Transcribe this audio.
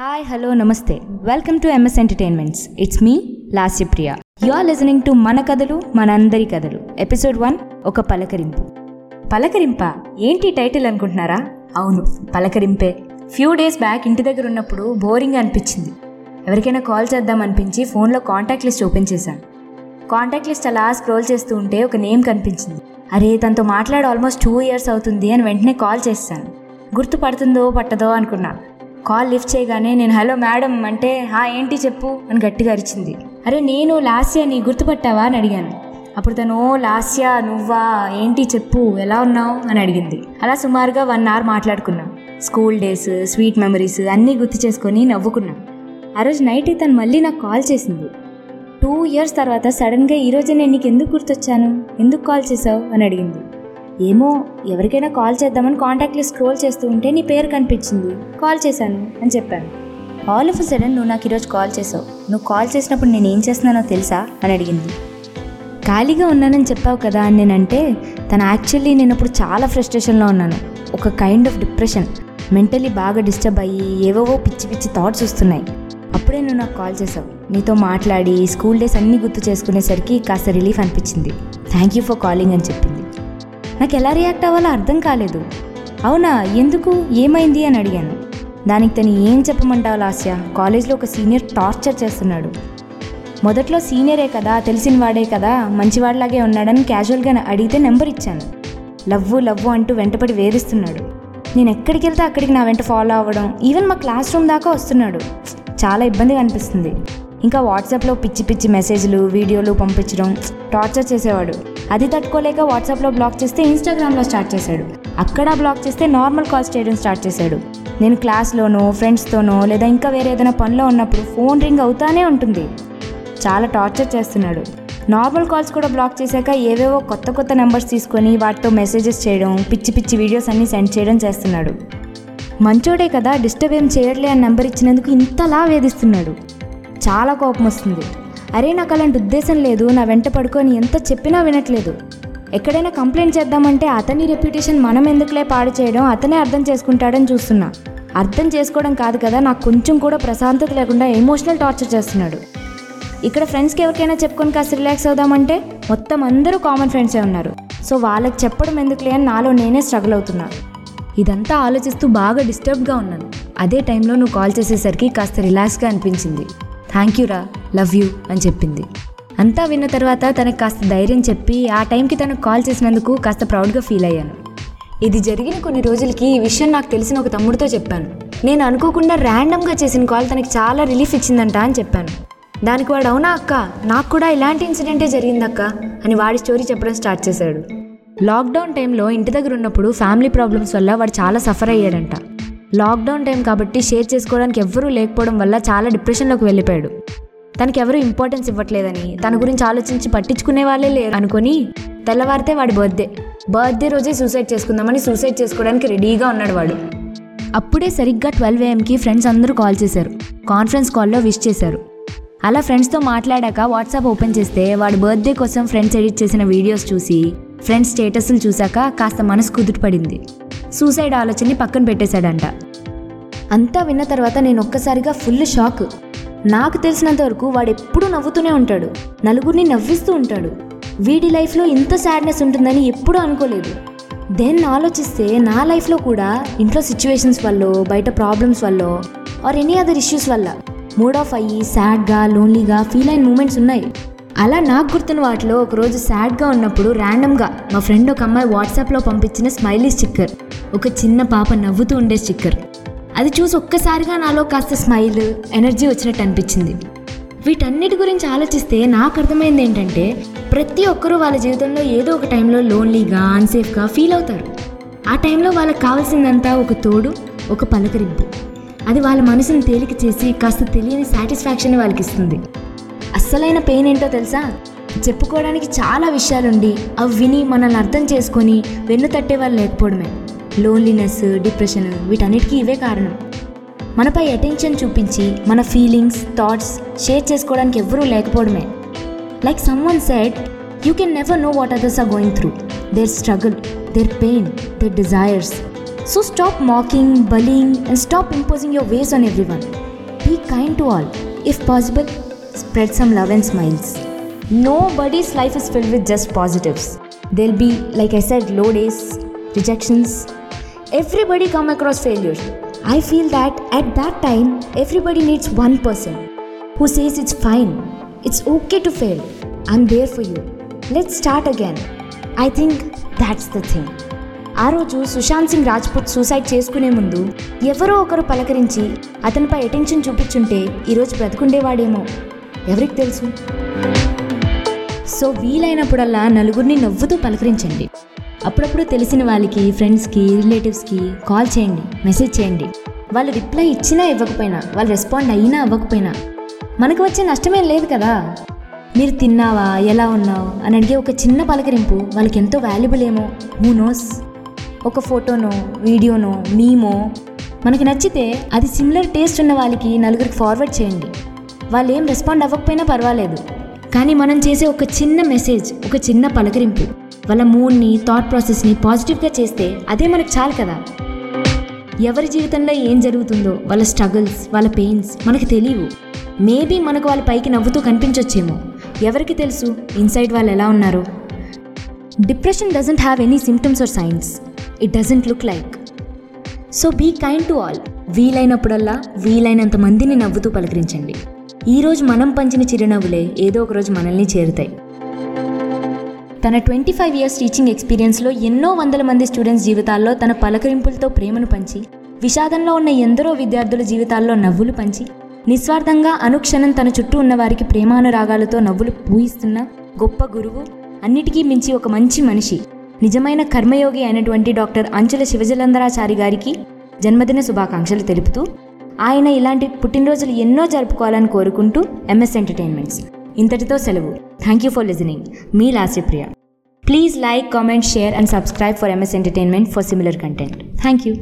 Hi hello నమస్తే welcome to MS entertainments it's me Lasyapriya you are listening to మన కథలు మనందరి కథలు ఎపిసోడ్ వన్ ఒక పలకరింపు పలకరింప ఏంటి టైటిల్ అనుకుంటున్నారా? అవును పలకరింపే. ఫ్యూ డేస్ బ్యాక్ ఇంటి దగ్గర ఉన్నప్పుడు బోరింగ్ అనిపించింది. ఎవరికైనా కాల్ చేద్దాం అనిపించి ఫోన్లో కాంటాక్ట్ లిస్ట్ ఓపెన్ చేశాను. కాంటాక్ట్ లిస్ట్ అలా స్క్రోల్ చేస్తూ ఉంటే ఒక నేమ్ కనిపించింది. అరే తనతో మాట్లాడి ఆల్మోస్ట్ టూ ఇయర్స్ అవుతుంది అని వెంటనే కాల్ చేశాను. గుర్తుపడుతుందో పట్టదో అనుకున్నా. కాల్ లిఫ్ట్ చేయగానే నేను హలో మేడం అంటే హా ఏంటి చెప్పు అని గట్టిగా అరిచింది. అరే నేను లాస్యా నీ గుర్తుపట్టావా అని అడిగాను. అప్పుడు తను ఓ లాస్యా నువ్వా ఏంటి చెప్పు ఎలా ఉన్నావు అని అడిగింది. అలా సుమారుగా వన్ అవర్ మాట్లాడుకున్నాం. స్కూల్ డేస్ స్వీట్ మెమరీస్ అన్నీ గుర్తు చేసుకొని నవ్వుకున్నాం. ఆ రోజు నైట్ తను మళ్ళీ నాకు కాల్ చేసింది. టూ ఇయర్స్ తర్వాత సడన్గా ఈరోజు నేను నీకు ఎందుకు గుర్తొచ్చాను? ఎందుకు కాల్ చేసావు? అని అడిగింది. ఏమో ఎవరికైనా కాల్ చేద్దామని కాంటాక్ట్ లిస్ట్ స్క్రోల్ చేస్తూ ఉంటే నీ పేరు కనిపించింది. కాల్ చేశాను అని చెప్పాను. ఆల్ ఆఫ్ సడన్ నువ్వు నాకు ఈరోజు కాల్ చేసావు. నువ్వు కాల్ చేసినప్పుడు నేను ఏం చేస్తున్నానో తెలుసా అని అడిగింది. ఖాళీగా ఉన్నానని చెప్పావు కదా అని నేనంటే తను యాక్చువల్లీ నేను ఇప్పుడు చాలా ఫ్రస్ట్రేషన్లో ఉన్నాను. ఒక కైండ్ ఆఫ్ డిప్రెషన్ మెంటలీ బాగా డిస్టర్బ్ అయ్యి ఏవేవో పిచ్చి పిచ్చి థాట్స్ వస్తున్నాయి. అప్పుడే నువ్వు నాకు కాల్ చేసావు. నీతో మాట్లాడి స్కూల్ డేస్ అన్నీ గుర్తు చేసుకునేసరికి కాస్త రిలీఫ్ అనిపించింది. థ్యాంక్ యూ ఫర్ కాలింగ్ అని చెప్పింది. నాకు ఎలా రియాక్ట్ అవ్వాలో అర్థం కాలేదు. అవునా ఎందుకు? ఏమైంది అని అడిగాను. దానికి తను ఏం చెప్పమంటావు లాస్య? కాలేజ్లో ఒక సీనియర్ టార్చర్ చేస్తున్నాడు. మొదట్లో సీనియరే కదా తెలిసిన వాడే కదా మంచివాడిలాగే ఉన్నాడని క్యాజువల్గా అడిగితే నెంబర్ ఇచ్చాను. లవ్వు లవ్వు అంటూ వెంటపడి వేధిస్తున్నాడు. నేను ఎక్కడికి వెళ్తే అక్కడికి నా వెంట ఫాలో అవ్వడం ఈవెన్ మా క్లాస్ రూమ్ దాకా వస్తున్నాడు. చాలా ఇబ్బందిగా అనిపిస్తుంది. ఇంకా వాట్సాప్లో పిచ్చి పిచ్చి మెసేజ్లు వీడియోలు పంపించడం టార్చర్ చేసేవాడు. అది తట్టుకోలేక వాట్సాప్లో బ్లాక్ చేస్తే ఇన్స్టాగ్రామ్లో స్టార్ట్ చేశాడు. అక్కడ బ్లాక్ చేస్తే నార్మల్ కాల్స్ చేయడం స్టార్ట్ చేశాడు. నేను క్లాస్లోనో ఫ్రెండ్స్తోనో లేదా ఇంకా వేరే ఏదైనా పనిలో ఉన్నప్పుడు ఫోన్ రింగ్ అవుతానే ఉంటుంది. చాలా టార్చర్ చేస్తున్నాడు. నార్మల్ కాల్స్ కూడా బ్లాక్ చేశాక ఏవేవో కొత్త కొత్త నెంబర్స్ తీసుకొని వాటితో మెసేజెస్ చేయడం పిచ్చి పిచ్చి వీడియోస్ అన్నీ సెండ్ చేయడం చేస్తున్నాడు. మంచోడే కదా డిస్టర్బ్ ఏం చేయట్లే అని నెంబర్ ఇచ్చినందుకు ఇంతలా వేధిస్తున్నాడు. చాలా కోపం వస్తుంది. అరే నాకు అలాంటి ఉద్దేశం లేదు. నా వెంట పడుకొని ఎంత చెప్పినా వినట్లేదు. ఎక్కడైనా కంప్లైంట్ చేద్దామంటే అతని రెప్యుటేషన్ మనం ఎందుకులే పాడు చేయడం అతనే అర్థం చేసుకుంటాడని చూస్తున్నా. అర్థం చేసుకోవడం కాదు కదా నాకు కొంచెం కూడా ప్రశాంతత లేకుండా ఎమోషనల్ టార్చర్ చేస్తున్నాడు. ఇక్కడ ఫ్రెండ్స్కి ఎవరికైనా చెప్పుకొని కాస్త రిలాక్స్ అవుదామంటే మొత్తం అందరూ కామన్ ఫ్రెండ్సే ఉన్నారు. సో వాళ్ళకి చెప్పడం ఎందుకులే అని నాలో నేనే స్ట్రగుల్ అవుతున్నా. ఇదంతా ఆలోచిస్తూ బాగా డిస్టర్బ్గా ఉన్నాను. అదే టైంలో నువ్వు కాల్ చేసేసరికి కాస్త రిలాక్స్గా అనిపించింది. థ్యాంక్ యూ రా లవ్ యూ అని చెప్పింది. అంతా విన్న తర్వాత తనకు కాస్త ధైర్యం చెప్పి ఆ టైంకి తనకు కాల్ చేసినందుకు కాస్త ప్రౌడ్గా ఫీల్ అయ్యాను. ఇది జరిగిన కొన్ని రోజులకి ఈ విషయం నాకు తెలిసిన ఒక తమ్ముడితో చెప్పాను. నేను అనుకోకుండా ర్యాండమ్గా చేసిన కాల్ తనకి చాలా రిలీఫ్ ఇచ్చిందంట అని చెప్పాను. దానికి వాడు అవునా అక్క? నాకు కూడా ఇలాంటి ఇన్సిడెంటే జరిగిందక్క అని వాడి స్టోరీ చెప్పడం స్టార్ట్ చేశాడు. లాక్డౌన్ టైంలో ఇంటి దగ్గర ఉన్నప్పుడు ఫ్యామిలీ ప్రాబ్లమ్స్ వల్ల వాడు చాలా సఫర్ అయ్యాడంట. లాక్డౌన్ టైం కాబట్టి షేర్ చేసుకోవడానికి ఎవ్వరూ లేకపోవడం వల్ల చాలా డిప్రెషన్లోకి వెళ్ళిపోయాడు. తనకి ఎవరు ఇంపార్టెన్స్ ఇవ్వట్లేదని తన గురించి ఆలోచించి పట్టించుకునే వాళ్ళే లేరు అనుకొని తెల్లవారితే వాడి బర్త్డే. బర్త్డే రోజే సూసైడ్ చేసుకుందామని సూసైడ్ చేసుకోవడానికి రెడీగా ఉన్నాడు వాడు. అప్పుడే సరిగ్గా ట్వెల్వ్ ఏఎంకి ఫ్రెండ్స్ అందరూ కాల్ చేశారు. కాన్ఫరెన్స్ కాల్లో విష్ చేశారు. అలా ఫ్రెండ్స్తో మాట్లాడాక వాట్సాప్ ఓపెన్ చేస్తే వాడు బర్త్డే కోసం ఫ్రెండ్స్ ఎడిట్ చేసిన వీడియోస్ చూసి ఫ్రెండ్స్ స్టేటస్లు చూశాక కాస్త మనసు కుదుటపడింది. సూసైడ్ ఆలోచనని పక్కన పెట్టేశాడంట. అంతా విన్న తర్వాత నేను ఒక్కసారిగా ఫుల్ షాక్. నాకు తెలిసినంత వరకు వాడు ఎప్పుడూ నవ్వుతూనే ఉంటాడు. నలుగురిని నవ్విస్తూ ఉంటాడు. వీడి లైఫ్లో ఇంత సాడ్నెస్ ఉంటుందని ఎప్పుడూ అనుకోలేదు. దెన్ ఆలోచిస్తే నా లైఫ్లో కూడా ఇంట్లో సిచ్యువేషన్స్ వల్ల బయట ప్రాబ్లమ్స్ వల్ల ఆర్ ఎనీ అదర్ ఇష్యూస్ వల్ల మూడ్ ఆఫ్ అయ్యి సాడ్గా లోన్లీగా ఫీల్ అయిన మూమెంట్స్ ఉన్నాయి. అలా నాకు గుర్తున్న వాటిలో ఒకరోజు సాడ్గా ఉన్నప్పుడు ర్యాండమ్గా మా ఫ్రెండ్ ఒక అమ్మాయి వాట్సాప్లో పంపించిన స్మైలీ స్టిక్కర్ ఒక చిన్న పాప నవ్వుతూ ఉండే స్టిక్కర్. అది చూసి ఒక్కసారిగా నాలో కాస్త స్మైల్ ఎనర్జీ వచ్చినట్టు అనిపించింది. వీటన్నిటి గురించి ఆలోచిస్తే నాకు అర్థమైంది ఏంటంటే ప్రతి ఒక్కరూ వాళ్ళ జీవితంలో ఏదో ఒక టైంలో లోన్లీగా అన్సేఫ్గా ఫీల్ అవుతారు. ఆ టైంలో వాళ్ళకి కావాల్సిందంతా ఒక తోడు ఒక పలకరింపు. అది వాళ్ళ మనసుని తేలిక చేసి కాస్త తెలియని సాటిస్ఫాక్షన్ వాళ్ళకి ఇస్తుంది అస్సలైన పెయిన్ ఏంటో తెలుసా? చెప్పుకోవడానికి చాలా విషయాలుండి అవి విని మనల్ని అర్థం చేసుకొని వెన్ను తట్టే వాళ్ళు లేకపోవడమే. లోన్లీనెస్ డిప్రెషన్ వీటన్నిటికీ ఇవే కారణం. మనపై అటెన్షన్ చూపించి మన ఫీలింగ్స్ థాట్స్ షేర్ చేసుకోవడానికి ఎవ్వరూ లేకపోవడమే. Like someone said you can never know what others are going through their struggle their pain their desires so stop mocking bullying and stop imposing your ways on everyone be kind to all if possible spread some love and smiles nobody's life is filled with just positives there'll be like I said low days rejections everybody come across failures i feel that at that time everybody needs one person who says it's fine it's okay to fail i'm there for you let's start again i think that's the thing ఆ రోజు Sushant Singh Rajput suicide చేసుకునే ముందు ఎవరో ఒకరు పలకరించి అతనిపై attention చూపించుంటే ఈరోజు బ్రతుకుండేవాడేమో ఎవరికి తెలుసు సో వీలైనప్పుడల్లా నలుగురిని నవ్వుతూ పలకరించండి అప్పుడప్పుడు తెలిసిన వాళ్ళకి ఫ్రెండ్స్కి రిలేటివ్స్కి కాల్ చేయండి మెసేజ్ చేయండి. వాళ్ళు రిప్లై ఇచ్చినా ఇవ్వకపోయినా వాళ్ళు రెస్పాండ్ అయినా అవ్వకపోయినా మనకు వచ్చే నష్టమేం లేదు కదా. మీరు తిన్నావా? ఎలా ఉన్నావు? అని అడిగే ఒక చిన్న పలకరింపు వాళ్ళకి ఎంతో వాల్యుబుల్ ఏమో. హూ నోస్ ఒక ఫోటోనో వీడియోనో మీమో మనకి నచ్చితే అది సిమిలర్ టేస్ట్ ఉన్న వాళ్ళకి నలుగురికి ఫార్వర్డ్ చేయండి. వాళ్ళు ఏం రెస్పాండ్ అవ్వకపోయినా పర్వాలేదు. కానీ మనం చేసే ఒక చిన్న మెసేజ్ ఒక చిన్న పలకరింపు వాళ్ళ మూడ్ని థాట్ ప్రాసెస్ని పాజిటివ్గా చేస్తే అదే మనకు చాలు కదా. ఎవరి జీవితంలో ఏం జరుగుతుందో వాళ్ళ స్ట్రగుల్స్ వాళ్ళ పెయిన్స్ మనకు తెలియవు మేబీ మనకు వాళ్ళ పైకి నవ్వుతూ కనిపించొచ్చేమో. ఎవరికి తెలుసు? ఇన్సైడ్ వాళ్ళు ఎలా ఉన్నారు. Depression doesn't have any symptoms or signs it doesn't look like so be kind to all వీలైనప్పుడల్లా వీలైనంత మందిని నవ్వుతూ పలకరించండి. ఈరోజు మనం పంచిన చిరునవ్వులే ఏదో ఒక రోజు మనల్ని చేరుతాయి. తన ట్వంటీ ఫైవ్ ఇయర్స్ టీచింగ్ ఎక్స్పీరియన్స్లో ఎన్నో వందల మంది స్టూడెంట్స్ జీవితాల్లో తన పలకరింపులతో ప్రేమను పంచి విషాదంలో ఉన్న ఎందరో విద్యార్థుల జీవితాల్లో నవ్వులు పంచి నిస్వార్థంగా అనుక్షణం తన చుట్టూ ఉన్న వారికి ప్రేమానురాగాలతో నవ్వులు పూయిస్తున్న గొప్ప గురువు అన్నిటికీ మించి ఒక మంచి మనిషి నిజమైన కర్మయోగి అయినటువంటి డాక్టర్ అంచుల శివజలంధరాచారి గారికి జన్మదిన శుభాకాంక్షలు తెలుపుతూ ఆయన ఇలాంటి పుట్టినరోజులు ఎన్నో జరుపుకోవాలని కోరుకుంటూ ఎంఎస్ ఎంటర్టైన్మెంట్స్. ఇంతటితో సెలవు. Thank you for listening me Lasyapriya please like comment share and subscribe for MS entertainment for similar content thank you